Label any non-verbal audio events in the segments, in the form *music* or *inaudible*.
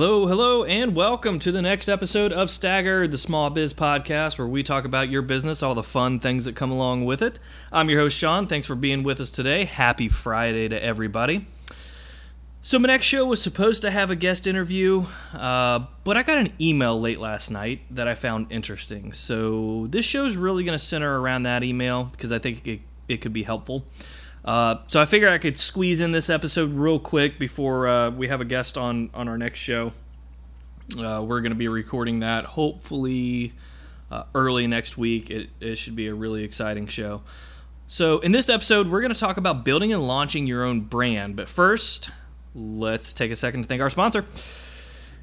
Hello, hello, and welcome to the next episode of Stagger, the small biz podcast, where we talk about your business, all the fun things that come along with it. I'm your host, Shawn. Thanks for being with us today. Happy Friday to everybody. So, my next show was supposed to have a guest interview, uh, but I got an email late last night that I found interesting. So, this show is really going to center around that email because I think it, it could be helpful. Uh, so I figured I could squeeze in this episode real quick before uh, we have a guest on on our next show. Uh, we're going to be recording that hopefully uh, early next week. It, it should be a really exciting show. So in this episode, we're going to talk about building and launching your own brand. But first, let's take a second to thank our sponsor.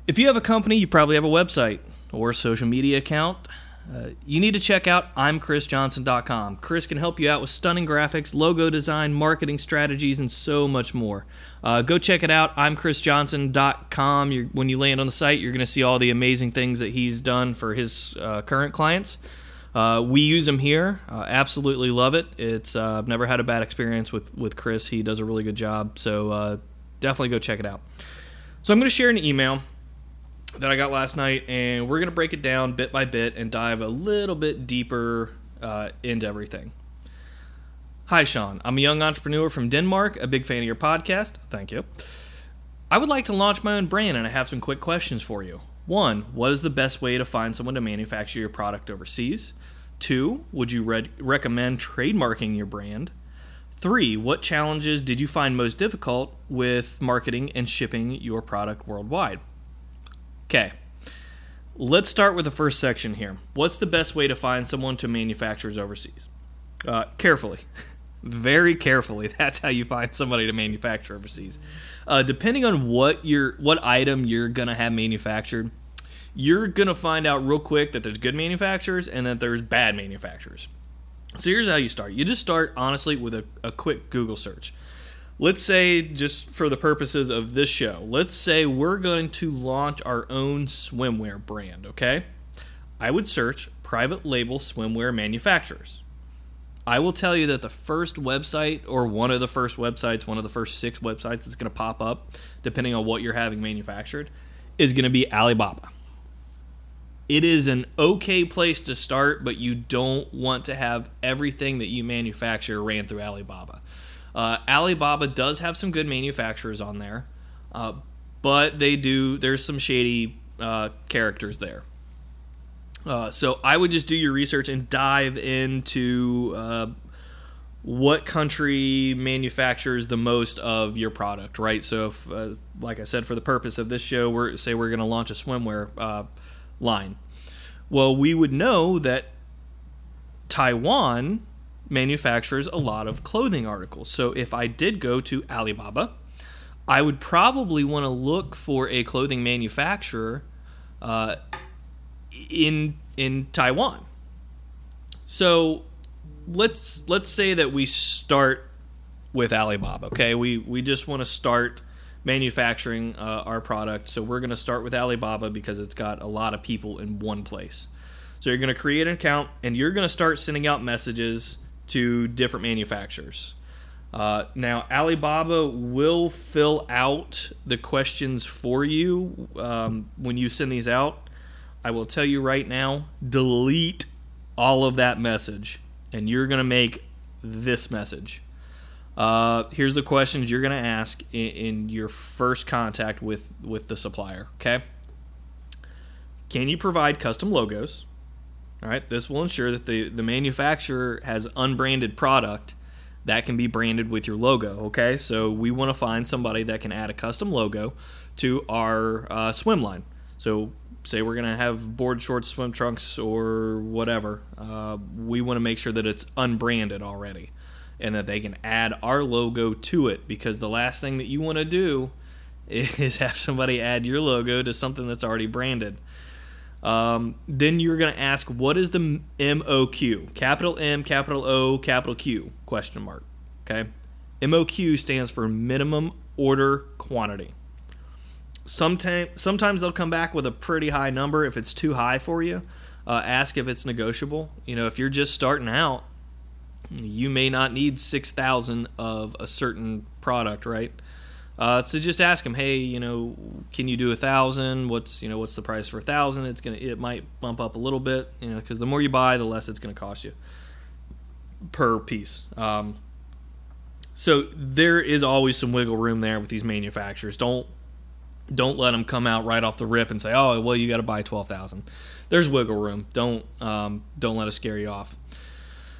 If you have a company, you probably have a website or social media account. Uh, you need to check out I'mChrisJohnson.com. Chris can help you out with stunning graphics, logo design, marketing strategies, and so much more. Uh, go check it out, I'mChrisJohnson.com. You're, when you land on the site, you're going to see all the amazing things that he's done for his uh, current clients. Uh, we use him here. Uh, absolutely love it. It's I've never had a bad experience with with Chris. He does a really good job. So definitely go check it out. So I'm going to share an email that I got last night, and we're going to break it down bit by bit and dive a little bit deeper uh, into everything. Hi, Shawn. I'm a young entrepreneur from Denmark, a big fan of your podcast. Thank you. I would like to launch my own brand, and I have some quick questions for you. One, what is the best way to find someone to manufacture your product overseas? Two, would you re- recommend trademarking your brand? Three, what challenges did you find most difficult with marketing and shipping your product worldwide? Okay. Let's start with the first section here. What's the best way to find someone to manufacturers overseas? Uh, carefully. *laughs* Very carefully. *laughs* That's how you find somebody to manufacture overseas. Uh, depending on what your what item you're gonna have manufactured, you're gonna find out real quick that there's good manufacturers and that there's bad manufacturers. So here's how you start. You just start honestly with a, a quick Google search let's say just for the purposes of this show let's say we're going to launch our own swimwear brand okay? I would search private label swimwear manufacturers. I will tell you that the first website or one of the first websites one of the first six websites that's going to pop up depending on what you're having manufactured is going to be alibaba. It is an okay place to start but you don't want to have everything that you manufacture ran through alibaba uh, Alibaba does have some good manufacturers on there, uh, but they do. There's some shady uh, characters there. Uh, so I would just do your research and dive into uh, what country manufactures the most of your product, right? So, if, uh, like I said, for the purpose of this show, we're say we're going to launch a swimwear line. Well, we would know that Taiwan manufactures a lot of clothing articles. So if I did go to Alibaba, I would probably want to look for a clothing manufacturer uh, in in Taiwan. So let's let's say that we start with Alibaba. Okay, we we just want to start manufacturing uh, our product. So we're going to start with Alibaba because it's got a lot of people in one place. So you're going to create an account and you're going to start sending out messages to different manufacturers. Uh, now, Alibaba will fill out the questions for you um, when you send these out. I will tell you right now delete all of that message, and you're going to make this message. Uh, here's the questions you're going to ask in, in your first contact with, with the supplier, okay? Can you provide custom logos? All right, this will ensure that the, the manufacturer has unbranded product that can be branded with your logo. Okay, so we want to find somebody that can add a custom logo to our uh, swim line. So, say we're going to have board shorts, swim trunks, or whatever. Uh, we want to make sure that it's unbranded already and that they can add our logo to it because the last thing that you want to do *laughs* is have somebody add your logo to something that's already branded. Um, then you're going to ask, what is the MOQ? Capital M, capital O, capital Q? Question mark. Okay. MOQ stands for minimum order quantity. Sometimes, sometimes they'll come back with a pretty high number. If it's too high for you, uh, ask if it's negotiable. You know, if you're just starting out, you may not need 6,000 of a certain product, right? Uh, so just ask them, hey, you know, can you do a thousand? What's you know what's the price for a thousand? It's gonna it might bump up a little bit, you know, because the more you buy, the less it's gonna cost you per piece. Um, so there is always some wiggle room there with these manufacturers. Don't don't let them come out right off the rip and say, "Oh, well, you got to buy twelve thousand. There's wiggle room. Don't um, don't let it scare you off.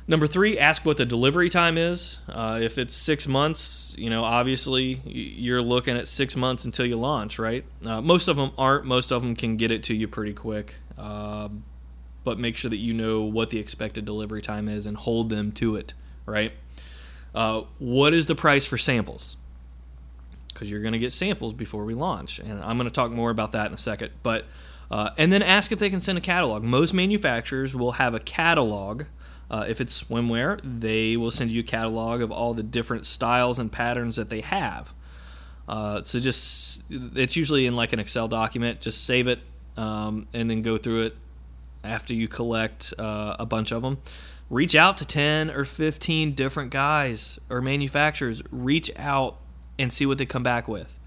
Number three, ask what the delivery time is. Uh, if it's six months, you know, obviously you're looking at six months until you launch, right? Uh, most of them aren't. Most of them can get it to you pretty quick. Uh, but make sure that you know what the expected delivery time is and hold them to it, right? Uh, what is the price for samples? Because you're going to get samples before we launch, and I'm going to talk more about that in a second. But uh, and then ask if they can send a catalog. Most manufacturers will have a catalog. Uh, if it's swimwear, they will send you a catalog of all the different styles and patterns that they have. Uh, so just it's usually in like an Excel document. Just save it um, and then go through it after you collect uh, a bunch of them reach out to 10 or 15 different guys or manufacturers. Reach out and see what they come back with.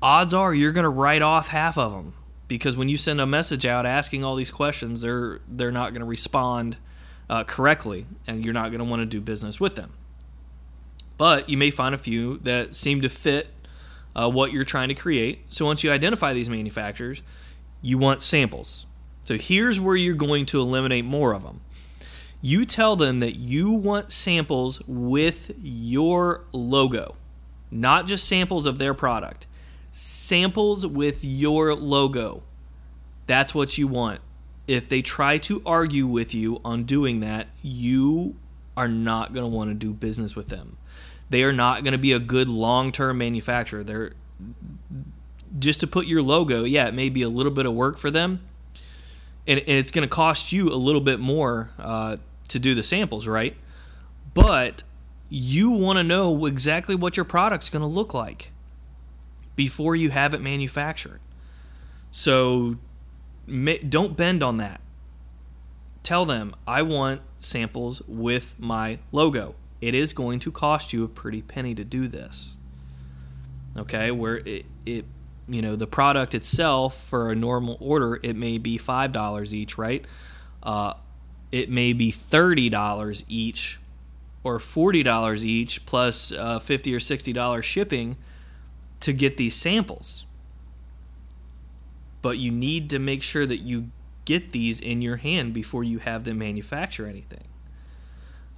Odds are you're going to write off half of them because when you send a message out asking all these questions, they're they're not going to respond uh, correctly, and you're not going to want to do business with them. But you may find a few that seem to fit uh, what you're trying to create. So once you identify these manufacturers, you want samples. So here's where you're going to eliminate more of them you tell them that you want samples with your logo, not just samples of their product, samples with your logo. That's what you want. If they try to argue with you on doing that, you are not going to want to do business with them. They are not going to be a good long term manufacturer. They're just to put your logo, yeah, it may be a little bit of work for them, and, it's going to cost you a little bit more uh, to do the samples, right? But you want to know exactly what your product's going to look like before you have it manufactured. So don't bend on that. Tell them, I want samples with my logo. It is going to cost you a pretty penny to do this. Okay, where it, it you know, the product itself for a normal order, it may be $5 each, right? Uh, it may be $30 each or $40 each plus uh, 50 or $60 shipping to get these samples. But you need to make sure that you get these in your hand before you have them manufacture anything.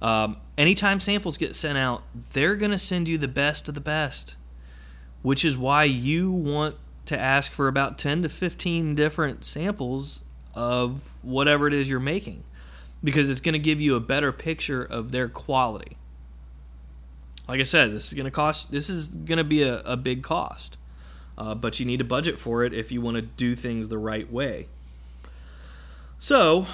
Um, anytime samples get sent out, they're going to send you the best of the best, which is why you want to ask for about 10 to 15 different samples of whatever it is you're making because it's going to give you a better picture of their quality. Like I said, this is going to cost. This is going to be a, a big cost, uh, but you need to budget for it if you want to do things the right way. So,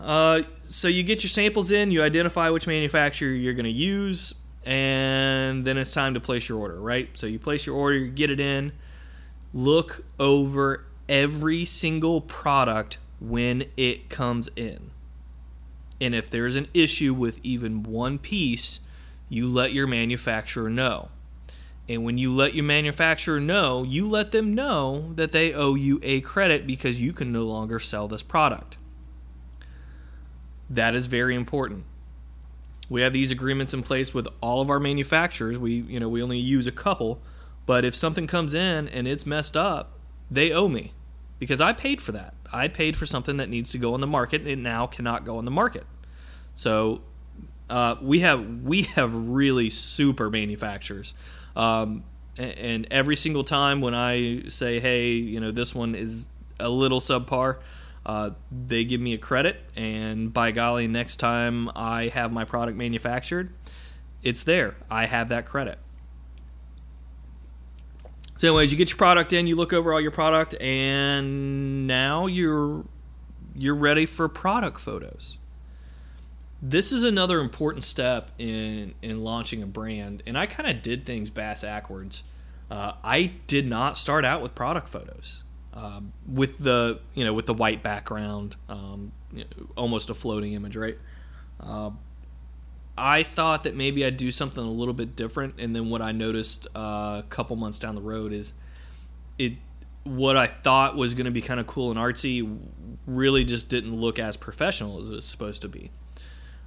uh, so you get your samples in, you identify which manufacturer you're going to use, and then it's time to place your order. Right? So you place your order, you get it in. Look over every single product when it comes in and if there's an issue with even one piece, you let your manufacturer know. And when you let your manufacturer know, you let them know that they owe you a credit because you can no longer sell this product. That is very important. We have these agreements in place with all of our manufacturers. We, you know, we only use a couple, but if something comes in and it's messed up, they owe me because I paid for that. I paid for something that needs to go on the market. And it now cannot go on the market. So uh, we have we have really super manufacturers. Um, and every single time when I say, hey, you know, this one is a little subpar, uh, they give me a credit. And by golly, next time I have my product manufactured, it's there. I have that credit. So, anyways, you get your product in, you look over all your product, and now you're you're ready for product photos. This is another important step in in launching a brand, and I kind of did things bass backwards. Uh, I did not start out with product photos. Um, with the you know with the white background, um, you know, almost a floating image, right? Uh, I thought that maybe I'd do something a little bit different, and then what I noticed uh, a couple months down the road is it what I thought was going to be kind of cool and artsy really just didn't look as professional as it was supposed to be.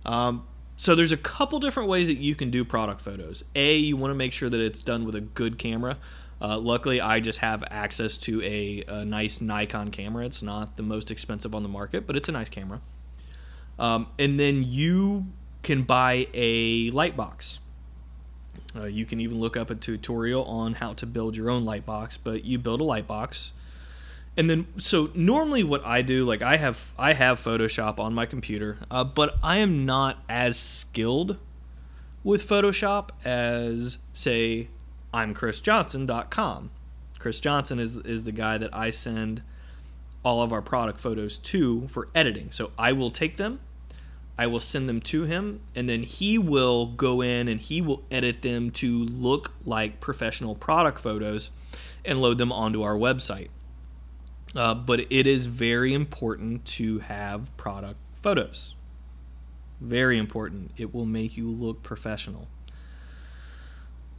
Um, so there's a couple different ways that you can do product photos. A, you want to make sure that it's done with a good camera. Uh, luckily, I just have access to a, a, nice Nikon camera. It's not the most expensive on the market, but it's a nice camera. Um, and then you can buy a light box. Uh, you can even look up a tutorial on how to build your own light box, but you build a light box. And then, so normally what I do, like I have, I have Photoshop on my computer, uh, but I am not as skilled with Photoshop as, say, I'm ChrisJohnson.com. Chris Johnson is is the guy that I send all of our product photos to for editing. So I will take them I will send them to him, and then he will go in and he will edit them to look like professional product photos and load them onto our website. Uh, but it is very important to have product photos. Very important. It will make you look professional.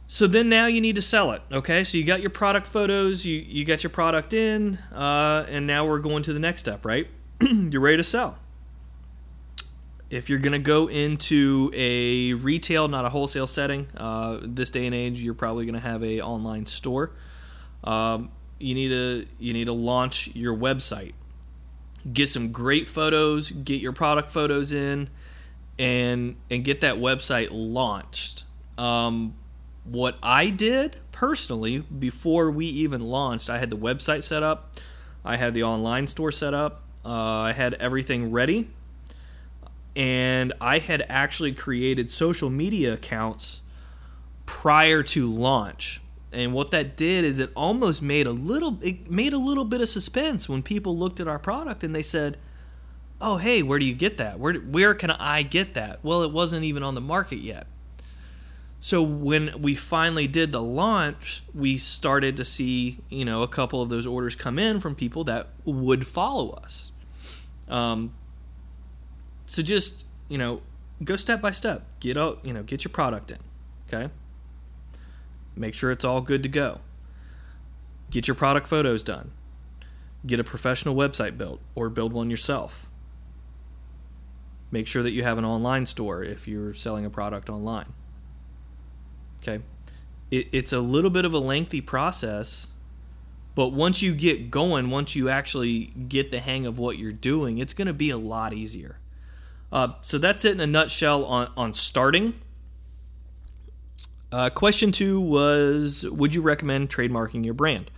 So then now you need to sell it. Okay, so you got your product photos, you, you got your product in, uh, and now we're going to the next step, right? *clears throat* You're ready to sell if you're going to go into a retail, not a wholesale setting, uh, this day and age, you're probably going to have a online store. Um, you need to you need to launch your website. Get some great photos. Get your product photos in, and and get that website launched. Um, what I did personally before we even launched, I had the website set up, I had the online store set up, uh, I had everything ready and I had actually created social media accounts prior to launch. And what that did is it almost made a little it made a little bit of suspense when people looked at our product and they said, "Oh, hey, where do you get that? Where where can I get that?" Well, it wasn't even on the market yet. So when we finally did the launch, we started to see, you know, a couple of those orders come in from people that would follow us. Um, so just, you know, go step by step. Get out, you know, get your product in. Okay? Make sure it's all good to go. Get your product photos done. Get a professional website built or build one yourself. Make sure that you have an online store if you're selling a product online. Okay? It, it's a little bit of a lengthy process, but once you get going, once you actually get the hang of what you're doing, it's going to be a lot easier. Uh, so that's it in a nutshell on, on starting. Uh, question two was Would you recommend trademarking your brand?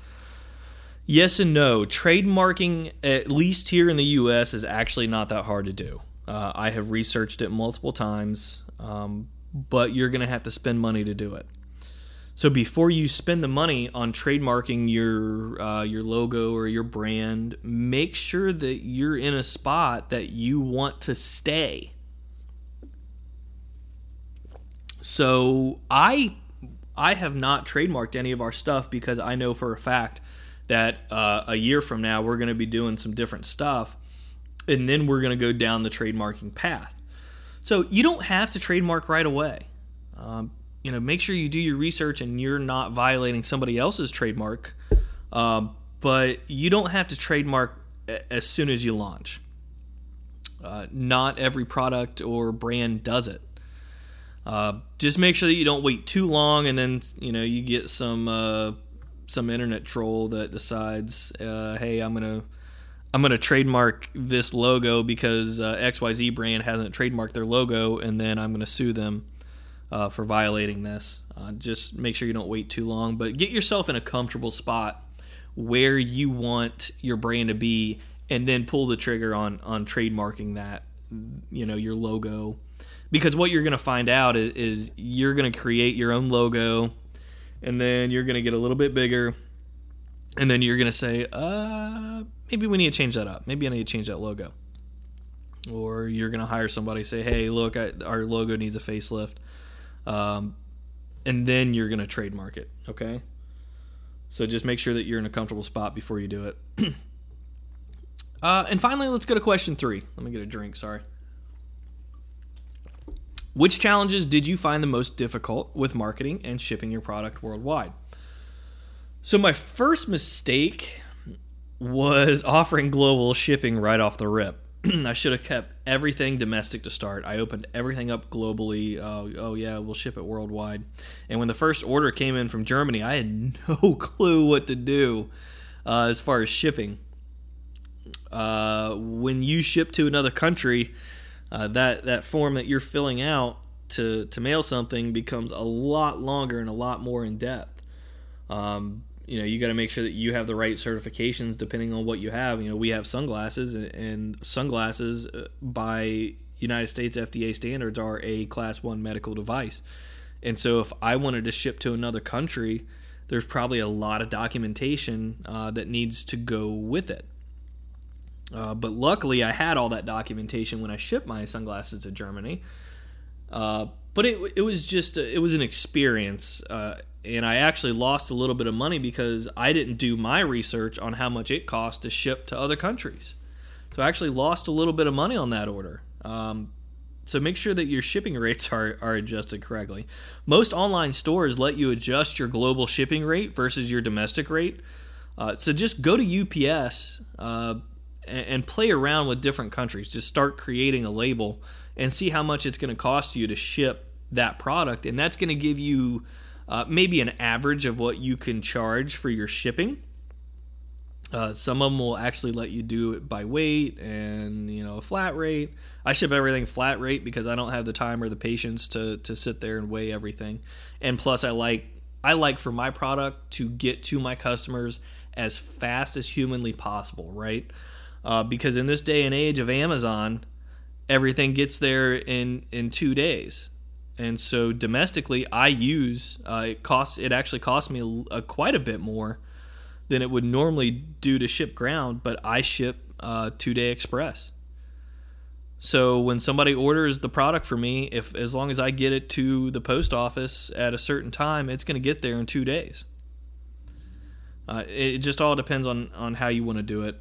Yes and no. Trademarking, at least here in the US, is actually not that hard to do. Uh, I have researched it multiple times, um, but you're going to have to spend money to do it. So before you spend the money on trademarking your uh, your logo or your brand, make sure that you're in a spot that you want to stay. So I I have not trademarked any of our stuff because I know for a fact that uh, a year from now we're going to be doing some different stuff, and then we're going to go down the trademarking path. So you don't have to trademark right away. Um, you know, make sure you do your research and you're not violating somebody else's trademark. Um, but you don't have to trademark as soon as you launch. Uh, not every product or brand does it. Uh, just make sure that you don't wait too long, and then you know you get some uh, some internet troll that decides, uh, hey, I'm gonna I'm gonna trademark this logo because uh, XYZ brand hasn't trademarked their logo, and then I'm gonna sue them uh, for violating this. Uh, just make sure you don't wait too long, but get yourself in a comfortable spot where you want your brand to be, and then pull the trigger on on trademarking that. You know your logo, because what you're going to find out is, is you're going to create your own logo, and then you're going to get a little bit bigger, and then you're going to say, uh, maybe we need to change that up. Maybe I need to change that logo or you're going to hire somebody say hey look I, our logo needs a facelift um, and then you're going to trademark it. Okay. So just make sure that you're in a comfortable spot before you do it. *clears throat* uh, and finally, let's go to question three. Let me get a drink. Sorry. Which challenges did you find the most difficult with marketing and shipping your product worldwide? So, my first mistake was offering global shipping right off the rip. *clears throat* I should have kept everything domestic to start. I opened everything up globally. Uh, oh, yeah, we'll ship it worldwide. And when the first order came in from Germany, I had *laughs* no clue what to do uh, as far as shipping. Uh, when you ship to another country, uh, that, that form that you're filling out to, to mail something becomes a lot longer and a lot more in depth. Um, you know you got to make sure that you have the right certifications depending on what you have. You know we have sunglasses and sunglasses uh, by united states fda standards are a class one medical device. And so if i wanted to ship to another country there's probably a lot of documentation uh, that needs to go with it uh, but luckily i had all that documentation when i shipped my sunglasses to germany uh, but it, it was just a, it was an experience uh, and I actually lost a little bit of money because I didn't do my research on how much it cost to ship to other countries. So I actually lost a little bit of money on that order. Um, so make sure that your shipping *laughs* rates are, are adjusted correctly. Most online stores let you adjust your global shipping rate versus your domestic rate. Uh, so just go to UPS uh, and, and play around with different countries. Just start creating a label and see how much it's going to cost you to ship that product, and that's going to give you uh, maybe an average of what you can charge for your shipping. Uh, some of them will actually let you do it by weight and you know a flat rate. I ship everything flat rate because I don't have the time or the patience to to sit there and weigh everything. And plus, I like I like for my product to get to my customers as fast as humanly possible, right? Uh, because in this day and age of Amazon, everything gets there in in two days. And so domestically i use uh, it costs it actually costs me a, a, quite a bit more than it would normally do to ship ground but i ship uh, two day express. So when somebody orders the product for me if as long as i get it to the post office at a certain time it's going to get there in two days. Uh, it just all depends on on how you want to do it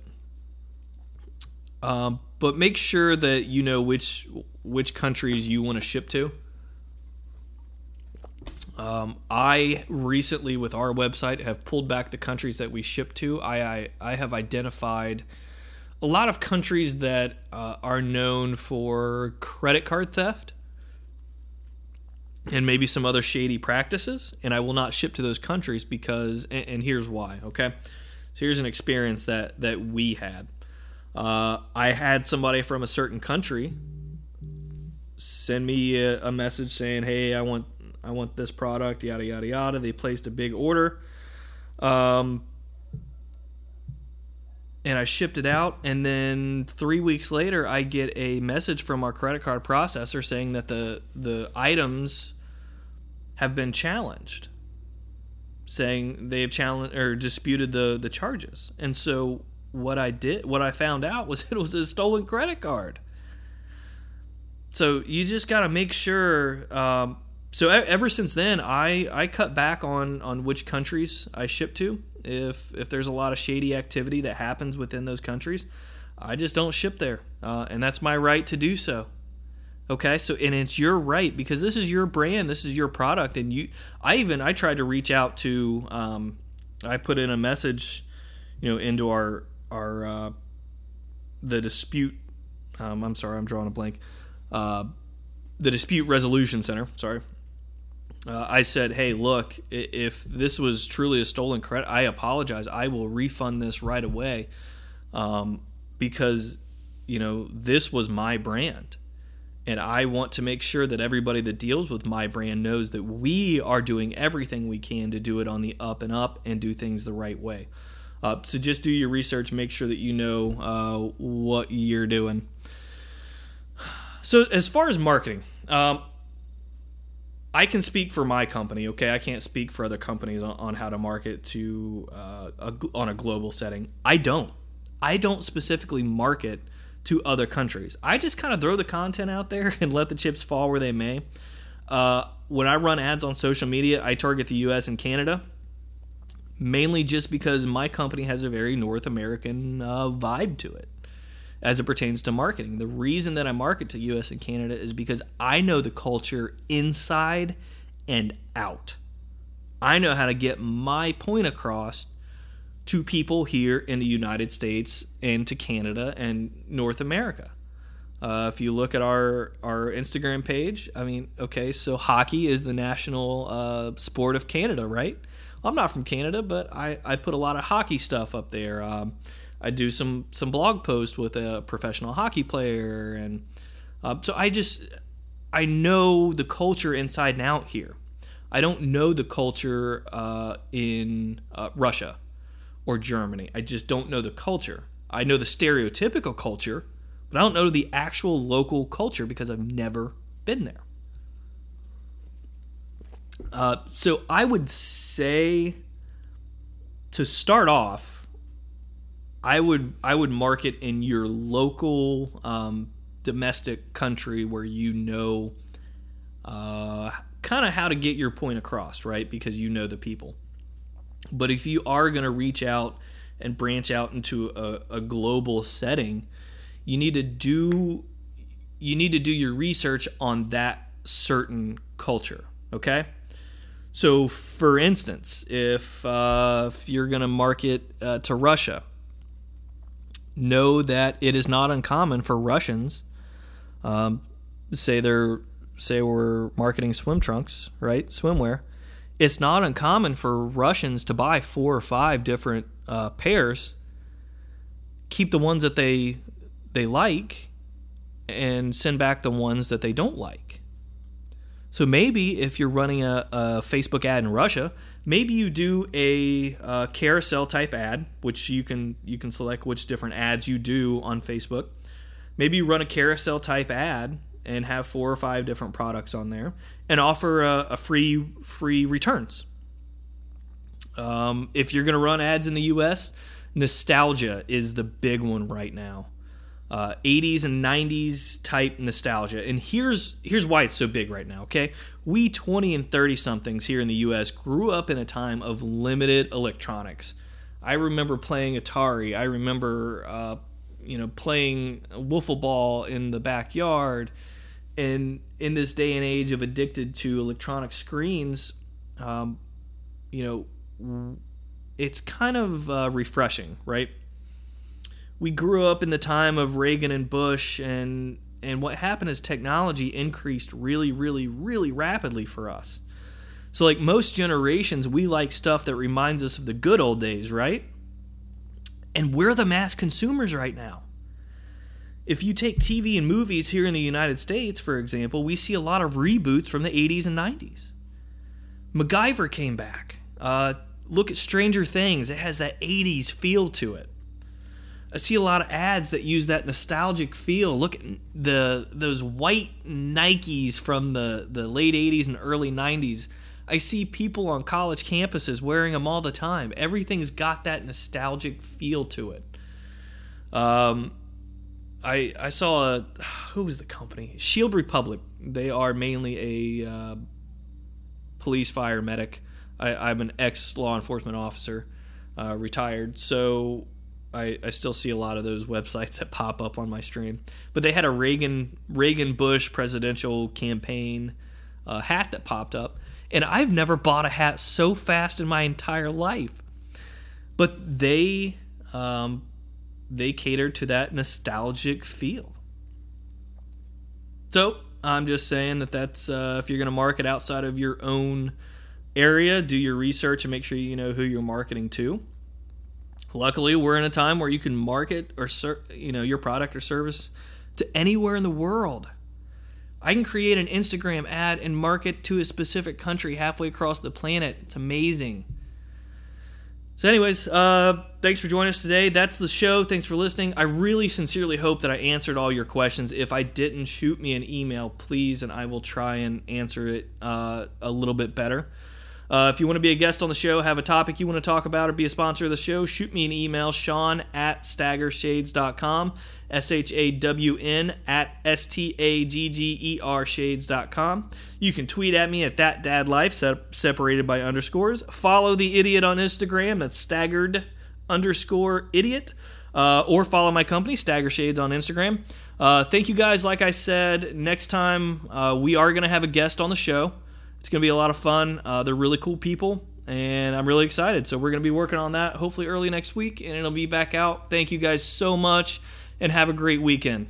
um, but make sure that you know which which countries you want to ship to um, I recently, with our website, have pulled back the countries that we ship to. I, I, I have identified a lot of countries that uh, are known for credit card theft and maybe some other shady practices, and I will not ship to those countries because, and, and here's why, okay? So here's an experience that, that we had. Uh, I had somebody from a certain country send me a, a message saying, hey, I want I want this product, yada, yada, yada. They placed a big order. Um, and I shipped it out. And then three weeks later, I get a message from our credit card processor saying that the, the items have been challenged, saying they have challenged or disputed the, the charges. And so what I did, what I found out was *laughs* it was a stolen credit card. So you just got to make sure um, so ever since then, I, I cut back on, on which countries I ship to. If if there's a lot of shady activity that happens within those countries, I just don't ship there, uh, and that's my right to do so. Okay, so and it's your right because this is your brand, this is your product, and you. I even I tried to reach out to. Um, I put in a message, you know, into our our uh, the dispute. Um, I'm sorry, I'm drawing a blank. Uh, the dispute resolution center. Sorry, uh, I said, "Hey, look, if this was truly a stolen credit, I apologize. I will refund this right away, um, because you know this was my brand, and I want to make sure that everybody that deals with my brand knows that we are doing everything we can to do it on the up and up and do things the right way. Uh, so just do your research, make sure that you know uh, what you're doing." So as far as marketing. Um, I can speak for my company, okay? I can't speak for other companies on, on how to market to uh, a, on a global setting. I don't. I don't specifically market to other countries. I just kind of throw the content out there *laughs* and let the chips fall where they may. Uh, when I run ads on social media, I target the U.S. and Canada, mainly just because my company has a very North American uh, vibe to it. as it pertains to marketing. The reason that I market to US and Canada is because I know the culture inside and out. I know how to get my point across to people here in the United States and to Canada and North America. Uh, if you look at our our Instagram page, I mean, okay, so hockey is the national uh, sport of Canada, right? I'm not from Canada, but I, I put a lot of hockey stuff up there. Um, I do some some blog posts with a professional hockey player, and uh, so I just I know the culture inside and out here. I don't know the culture uh, in uh, Russia or Germany. I just don't know the culture. I know the stereotypical culture, but I don't know the actual local culture because I've never been there. Uh, so I would say to start off, I would I would market in your local um, domestic country where you know uh, kind of how to get your point across, right? Because you know the people. But if you are going to reach out and branch out into a, a global setting, you need to do you need to do your research on that certain culture. Okay. So, for instance, if uh, if you're going to market uh, to Russia, know that it is not uncommon for Russians, um, say they're say we're marketing swim trunks, right, swimwear. It's not uncommon for Russians to buy four or five different uh, pairs, keep the ones that they they like, and send back the ones that they don't like. So maybe if you're running a, a Facebook ad in Russia, maybe you do a, a, carousel type ad, which you can you can select which different ads you do on Facebook. Maybe you run a carousel type ad and have four or five different products on there, and offer a, a free free returns. Um, if you're going to run ads in the U.S., nostalgia is the big one right now uh, 80s and 90s type nostalgia. And here's here's why it's so big right now. Okay, we 20 and 30 somethings here in the U.S. grew up in a time of limited electronics. I remember playing Atari. I remember uh, you know playing wiffle ball in the backyard. And in this day and age of addicted to electronic screens, um, you know, it's kind of uh, refreshing, right? We grew up in the time of Reagan and Bush and and what happened is technology increased really really really rapidly for us. So like most generations we like stuff that reminds us of the good old days, right? And we're the mass consumers right now. If you take TV and movies here in the United States, for example, we see a lot of reboots from the 80s and 90s. MacGyver came back. Uh, look at Stranger Things, it has that 80s feel to it. I see a lot of ads that use that nostalgic feel. Look at the those white Nikes from the, the late 80s and early 90s. I see people on college campuses wearing them all the time. Everything's got that nostalgic feel to it. Um, I I saw a who was the company? Shield Republic. They are mainly a uh, police fire medic. I, I'm an ex law enforcement officer, uh, retired. So I, I still see a lot of those websites *laughs* that pop up on my stream. But they had a Reagan Reagan Bush presidential campaign uh, hat that popped up, and I've never bought a hat so fast in my entire life. But they um, they cater to that nostalgic feel. So I'm just saying that that's uh, if you're going to market outside of your own area, do your research and make sure you know who you're marketing to. Luckily, we're in a time where you can market or you know your product or service to anywhere in the world. I can create an Instagram ad and market to a specific country halfway across the planet. It's amazing. So, anyways, uh, thanks for joining us today. That's the show. Thanks for listening. I really sincerely hope that I answered all your questions. If I didn't, shoot me an email, please, and I will try and answer it uh, a little bit better. Uh, if you want to be a guest on the show, have a topic you want to talk about, or be a sponsor of the show, shoot me an email, shawn at staggershades.com, S H A W N at S T A G G E R shades.com. You can tweet at me at that dad life, separated by underscores. Follow the idiot on Instagram, that's staggered underscore idiot. uh, or follow my company, Stagger Shades, on Instagram. Uh, thank you guys. Like I said, next time uh, we are going to have a guest on the show. It's going to be a lot of fun. Uh, they're really cool people, and I'm really excited. So we're going to be working on that hopefully early next week, and it'll be back out. Thank you guys so much, and have a great weekend.